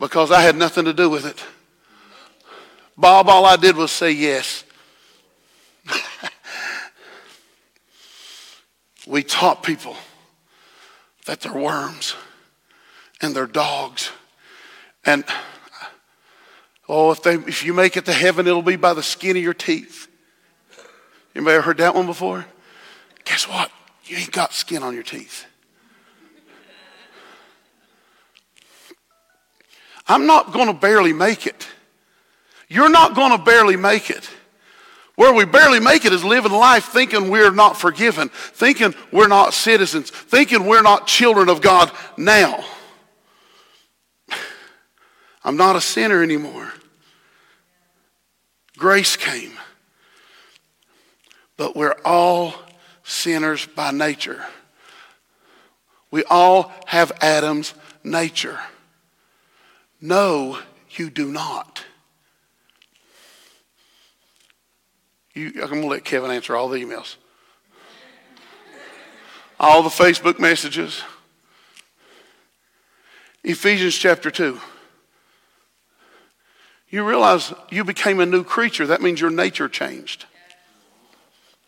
[SPEAKER 1] Because I had nothing to do with it. Bob, all I did was say yes. we taught people that they're worms and they're dogs. And oh, if, they, if you make it to heaven, it'll be by the skin of your teeth. Anybody ever heard that one before? Guess what? You ain't got skin on your teeth. I'm not going to barely make it. You're not going to barely make it. Where we barely make it is living life thinking we're not forgiven, thinking we're not citizens, thinking we're not children of God now. I'm not a sinner anymore. Grace came. But we're all sinners by nature. We all have Adam's nature. No, you do not. You, I'm going to let Kevin answer all the emails, all the Facebook messages. Ephesians chapter 2. You realize you became a new creature. That means your nature changed.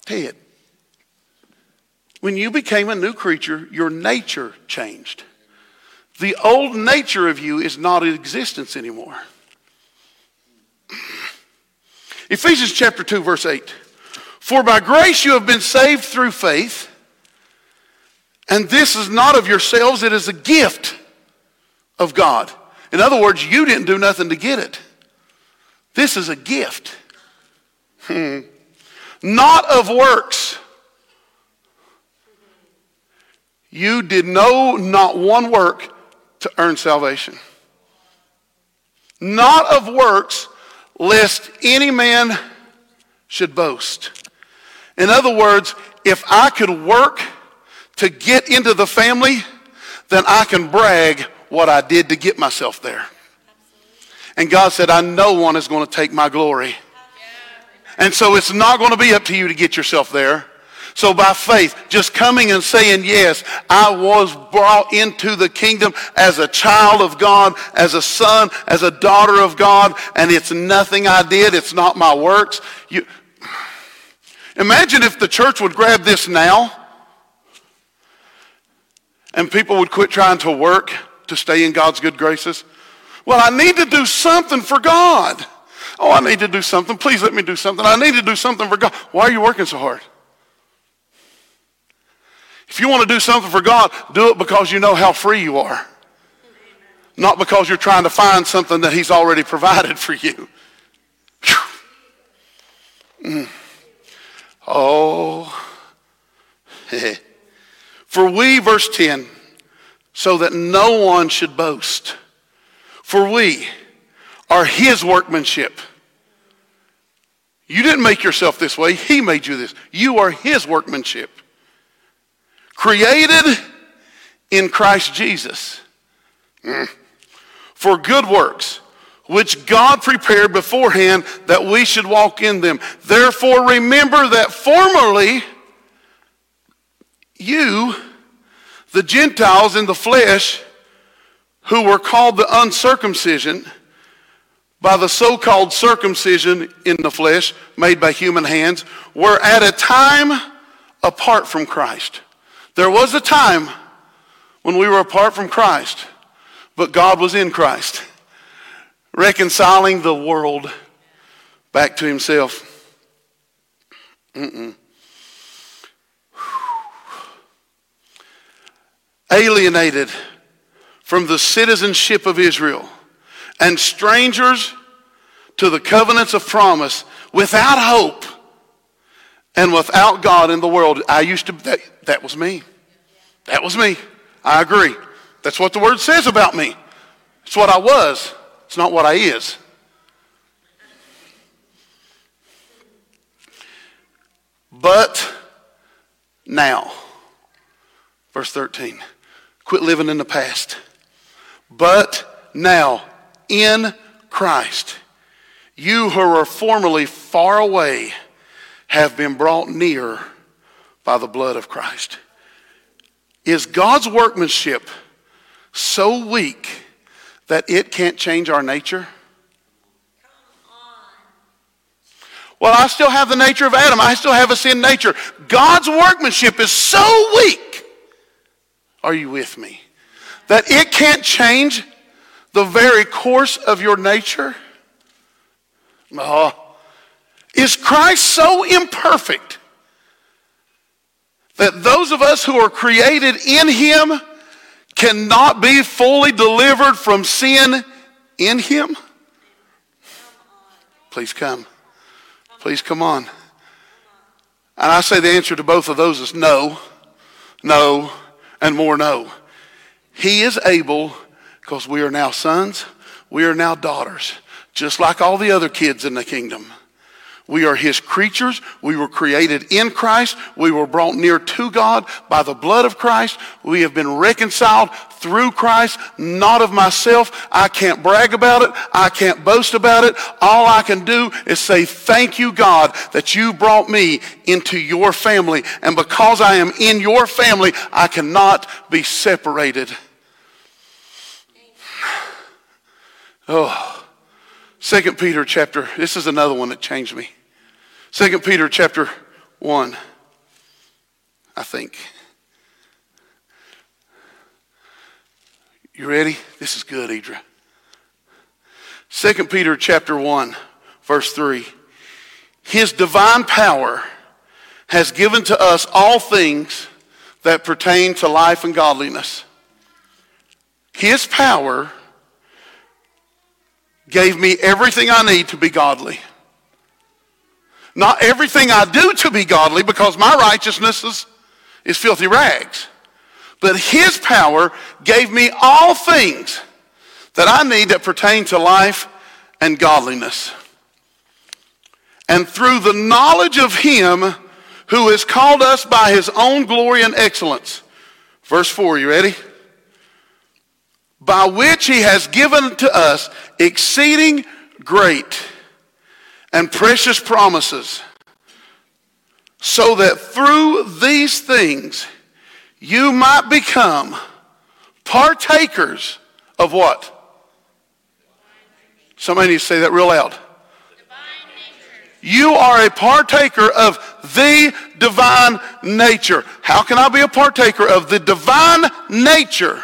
[SPEAKER 1] Ted, when you became a new creature, your nature changed. The old nature of you is not in existence anymore. Ephesians chapter 2, verse 8. For by grace you have been saved through faith, and this is not of yourselves, it is a gift of God. In other words, you didn't do nothing to get it. This is a gift. Hmm. Not of works. You did no, not one work to earn salvation. Not of works, lest any man should boast. In other words, if I could work to get into the family, then I can brag what I did to get myself there. And God said, I know one is going to take my glory. And so it's not going to be up to you to get yourself there. So by faith, just coming and saying, yes, I was brought into the kingdom as a child of God, as a son, as a daughter of God, and it's nothing I did. It's not my works. You, imagine if the church would grab this now and people would quit trying to work to stay in God's good graces. Well, I need to do something for God. Oh, I need to do something. Please let me do something. I need to do something for God. Why are you working so hard? If you want to do something for God, do it because you know how free you are. Not because you're trying to find something that He's already provided for you. Mm. Oh. for we, verse 10, so that no one should boast. For we are His workmanship. You didn't make yourself this way. He made you this. You are His workmanship created in Christ Jesus mm. for good works, which God prepared beforehand that we should walk in them. Therefore, remember that formerly you, the Gentiles in the flesh, who were called the uncircumcision, by the so-called circumcision in the flesh made by human hands, were at a time apart from Christ. There was a time when we were apart from Christ, but God was in Christ, reconciling the world back to himself. Mm-mm. Alienated from the citizenship of Israel and strangers to the covenants of promise without hope and without God in the world. I used to, that, that was me. That was me. I agree. That's what the word says about me. It's what I was. It's not what I is. But now, verse 13, quit living in the past. But now, in Christ, you who were formerly far away have been brought near by the blood of Christ. Is God's workmanship so weak that it can't change our nature? Well, I still have the nature of Adam. I still have a sin nature. God's workmanship is so weak. Are you with me? That it can't change the very course of your nature? Oh, Is Christ so imperfect that those of us who are created in him cannot be fully delivered from sin in him? Please come. Please come on. And I say the answer to both of those is no, no, and more no. He is able because we are now sons, we are now daughters, just like all the other kids in the kingdom. We are his creatures. We were created in Christ. We were brought near to God by the blood of Christ. We have been reconciled through Christ, not of myself. I can't brag about it. I can't boast about it. All I can do is say, thank you, God, that you brought me into your family. And because I am in your family, I cannot be separated. Oh, Second Peter chapter, this is another one that changed me. Second Peter chapter 1, I think. You ready? This is good, Idra. Second Peter chapter 1, verse 3. His divine power has given to us all things that pertain to life and godliness. His power gave me everything I need to be godly. Not everything I do to be godly because my righteousness is, is filthy rags. But his power gave me all things that I need that pertain to life and godliness. And through the knowledge of him who has called us by his own glory and excellence. Verse 4, you ready? By which he has given to us exceeding great and precious promises, so that through these things you might become partakers of what? Somebody needs to say that real loud. You are a partaker of the divine nature. How can I be a partaker of the divine nature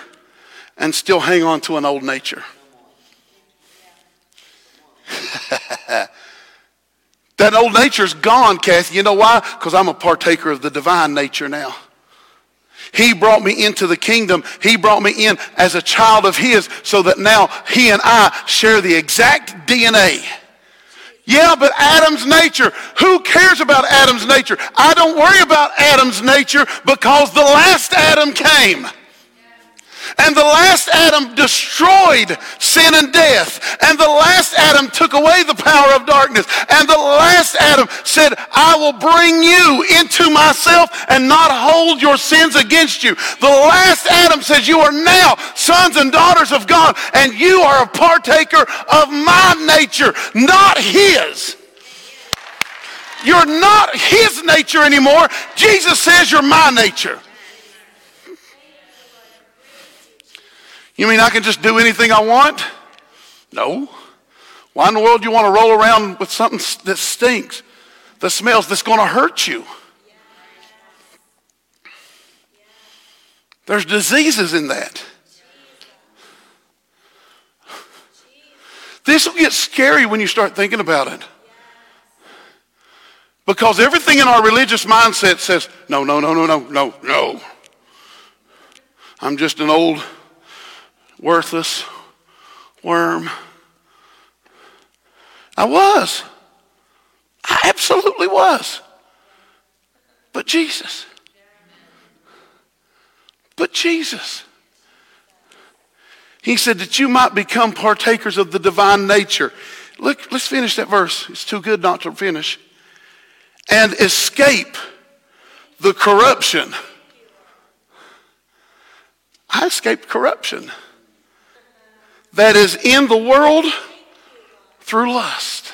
[SPEAKER 1] and still hang on to an old nature? That old nature's gone, Kathy. You know why? Because I'm a partaker of the divine nature now. He brought me into the kingdom. He brought me in as a child of His so that now He and I share the exact DNA. Yeah, but Adam's nature, who cares about Adam's nature? I don't worry about Adam's nature because the last Adam came. And the last Adam destroyed sin and death. And the last Adam took away the power of darkness. And the last Adam said, I will bring you into myself and not hold your sins against you. The last Adam says, you are now sons and daughters of God and you are a partaker of my nature, not his. You're not his nature anymore. Jesus says you're my nature. You mean I can just do anything I want? No. Why in the world do you want to roll around with something that stinks, that smells, that's going to hurt you? There's diseases in that. This will get scary when you start thinking about it. Because everything in our religious mindset says, no, no, no, no, no, no, no. I'm just an old worthless worm. I was. I absolutely was. But Jesus. But Jesus. He said that you might become partakers of the divine nature. Look, let's finish that verse. It's too good not to finish. And escape the corruption. I escaped corruption that is in the world through lust.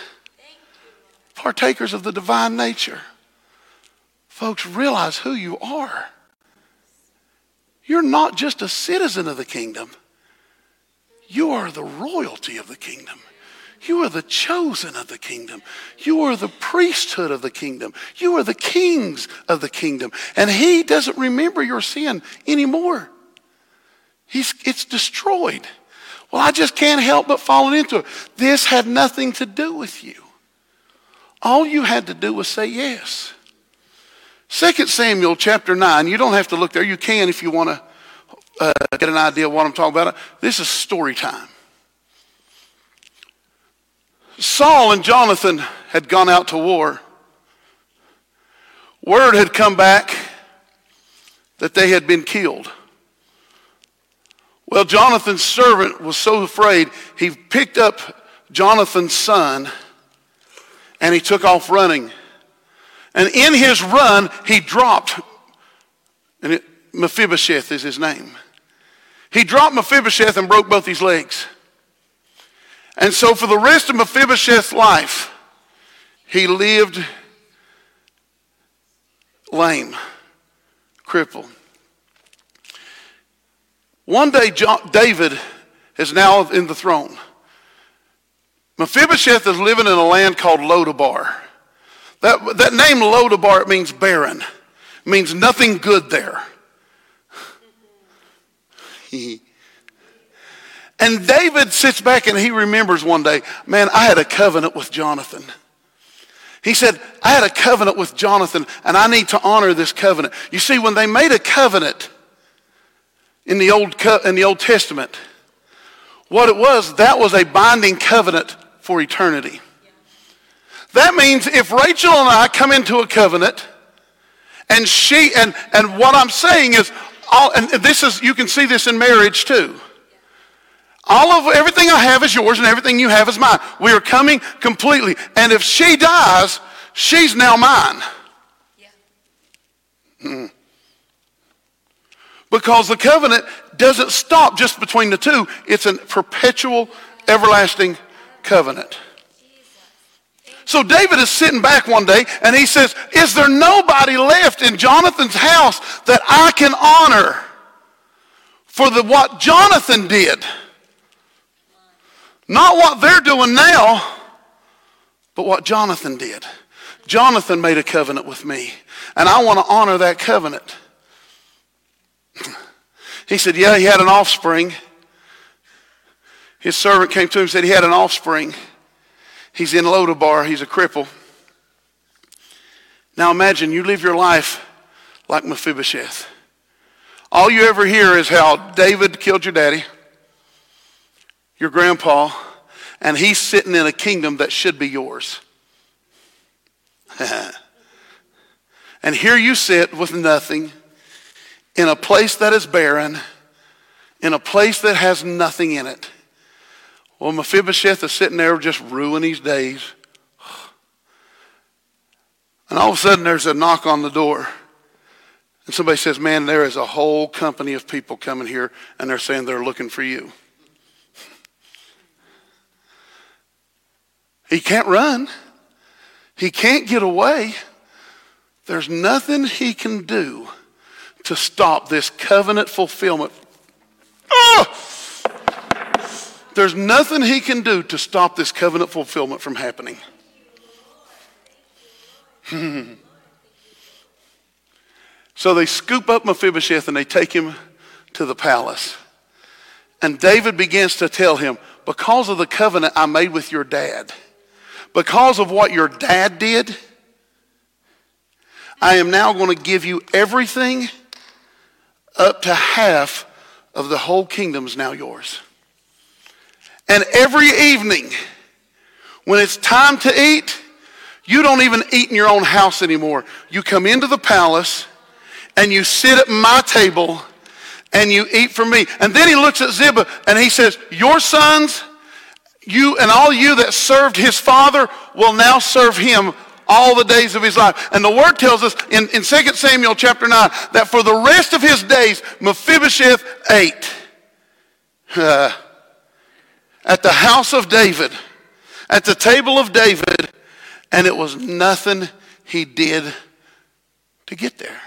[SPEAKER 1] Partakers of the divine nature. Folks, realize who you are. You're not just a citizen of the kingdom. You are the royalty of the kingdom. You are the chosen of the kingdom. You are the priesthood of the kingdom. You are the kings of the kingdom. And he doesn't remember your sin anymore. He's, it's destroyed. Well, I just can't help but fall into it. This had nothing to do with you. All you had to do was say yes. 2 Samuel chapter 9, you don't have to look there. You can if you want to uh, get an idea of what I'm talking about. This is story time. Saul and Jonathan had gone out to war. Word had come back that they had been killed. Well, Jonathan's servant was so afraid, he picked up Jonathan's son and he took off running. And in his run, he dropped, and it, Mephibosheth is his name. He dropped Mephibosheth and broke both his legs. And so for the rest of Mephibosheth's life, he lived lame, crippled. One day, David is now in the throne. Mephibosheth is living in a land called Lodabar. That, that name Lodabar it means barren. It means nothing good there. and David sits back and he remembers one day, man, I had a covenant with Jonathan. He said, I had a covenant with Jonathan and I need to honor this covenant. You see, when they made a covenant in the Old, in the Old Testament, what it was, that was a binding covenant for eternity. That means if Rachel and I come into a covenant, and she, and, and what I'm saying is, all, and this is, you can see this in marriage too. All of everything I have is yours and everything you have is mine. We are coming completely. And if she dies, she's now mine. Yeah. Hmm. Because the covenant doesn't stop just between the two. It's a perpetual, everlasting covenant. So David is sitting back one day and he says, Is there nobody left in Jonathan's house that I can honor for the, what Jonathan did? Not what they're doing now, but what Jonathan did. Jonathan made a covenant with me, and I want to honor that covenant. He said, Yeah, he had an offspring. His servant came to him and said he had an offspring. He's in Lodabar, he's a cripple. Now imagine you live your life like Mephibosheth. All you ever hear is how David killed your daddy, your grandpa, and he's sitting in a kingdom that should be yours. and here you sit with nothing in a place that is barren, in a place that has nothing in it. Well, Mephibosheth is sitting there just ruining his days. And all of a sudden, there's a knock on the door. And somebody says, Man, there is a whole company of people coming here, and they're saying they're looking for you. He can't run, he can't get away. There's nothing he can do to stop this covenant fulfillment. Oh! There's nothing he can do to stop this covenant fulfillment from happening. so they scoop up Mephibosheth and they take him to the palace. And David begins to tell him, because of the covenant I made with your dad, because of what your dad did, I am now going to give you everything up to half of the whole kingdom is now yours. And every evening, when it's time to eat, you don't even eat in your own house anymore. You come into the palace and you sit at my table and you eat for me. And then he looks at Ziba and he says, Your sons, you and all you that served his father will now serve him all the days of his life. And the word tells us in, in 2 Samuel chapter 9 that for the rest of his days, Mephibosheth ate. Uh, at the house of David, at the table of David, and it was nothing he did to get there.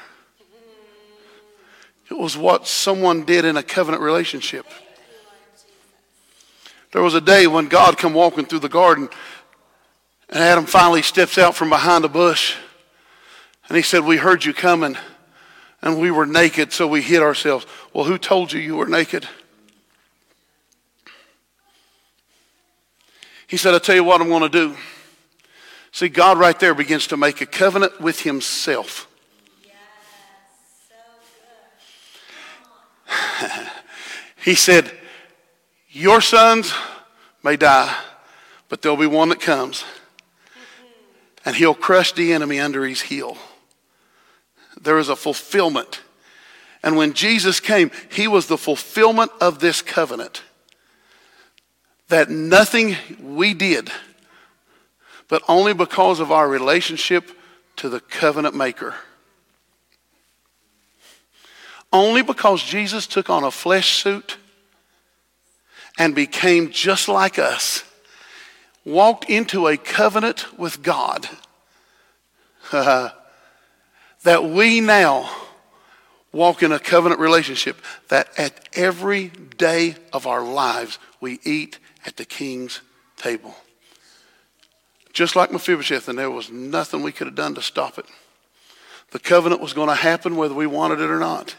[SPEAKER 1] It was what someone did in a covenant relationship. There was a day when God come walking through the garden and Adam finally steps out from behind a bush and he said, we heard you coming and we were naked so we hid ourselves. Well, who told you you were naked? He said, I'll tell you what I'm going to do. See, God right there begins to make a covenant with himself. he said, Your sons may die, but there'll be one that comes, and he'll crush the enemy under his heel. There is a fulfillment. And when Jesus came, he was the fulfillment of this covenant. That nothing we did, but only because of our relationship to the covenant maker. Only because Jesus took on a flesh suit and became just like us, walked into a covenant with God, that we now walk in a covenant relationship, that at every day of our lives we eat at the king's table. Just like Mephibosheth, and there was nothing we could have done to stop it. The covenant was going to happen whether we wanted it or not.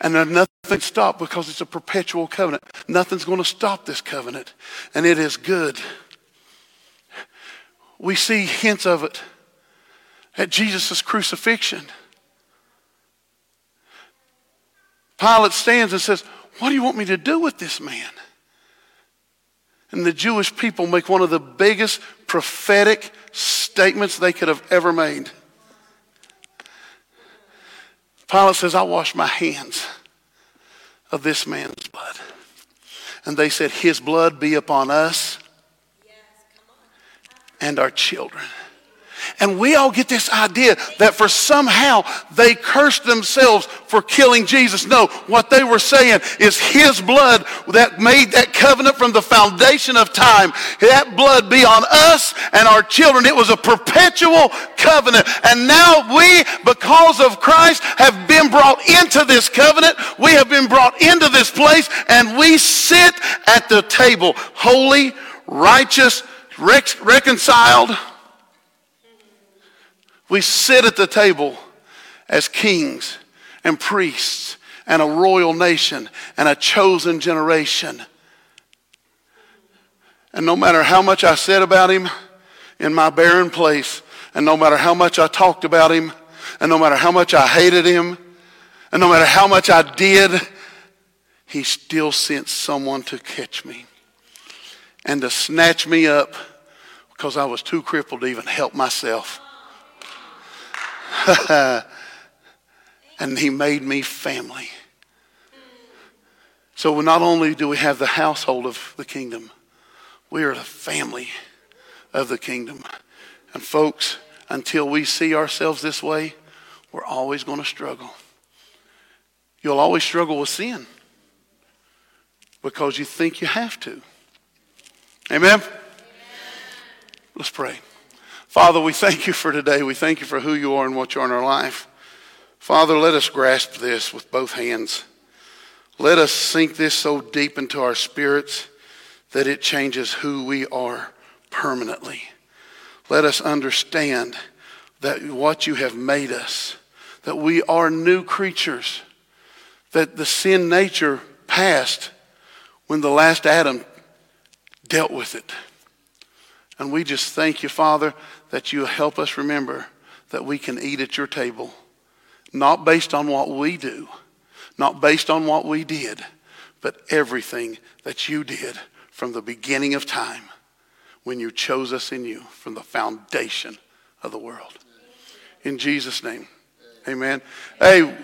[SPEAKER 1] And nothing stopped because it's a perpetual covenant. Nothing's going to stop this covenant. And it is good. We see hints of it at Jesus' crucifixion. Pilate stands and says, What do you want me to do with this man? And the Jewish people make one of the biggest prophetic statements they could have ever made. Pilate says, I wash my hands of this man's blood. And they said, His blood be upon us and our children. And we all get this idea that for somehow they cursed themselves for killing Jesus. No, what they were saying is his blood that made that covenant from the foundation of time, that blood be on us and our children. It was a perpetual covenant. And now we, because of Christ, have been brought into this covenant. We have been brought into this place and we sit at the table, holy, righteous, reconciled we sit at the table as kings and priests and a royal nation and a chosen generation. And no matter how much I said about him in my barren place, and no matter how much I talked about him, and no matter how much I hated him, and no matter how much I did, he still sent someone to catch me and to snatch me up because I was too crippled to even help myself. and he made me family. So not only do we have the household of the kingdom, we are the family of the kingdom. And folks, until we see ourselves this way, we're always going to struggle. You'll always struggle with sin because you think you have to. Amen? Amen. Let's pray. Father, we thank you for today. We thank you for who you are and what you are in our life. Father, let us grasp this with both hands. Let us sink this so deep into our spirits that it changes who we are permanently. Let us understand that what you have made us, that we are new creatures, that the sin nature passed when the last Adam dealt with it. And we just thank you, Father, that you help us remember that we can eat at your table, not based on what we do, not based on what we did, but everything that you did from the beginning of time when you chose us in you from the foundation of the world. In Jesus' name, amen. Hey,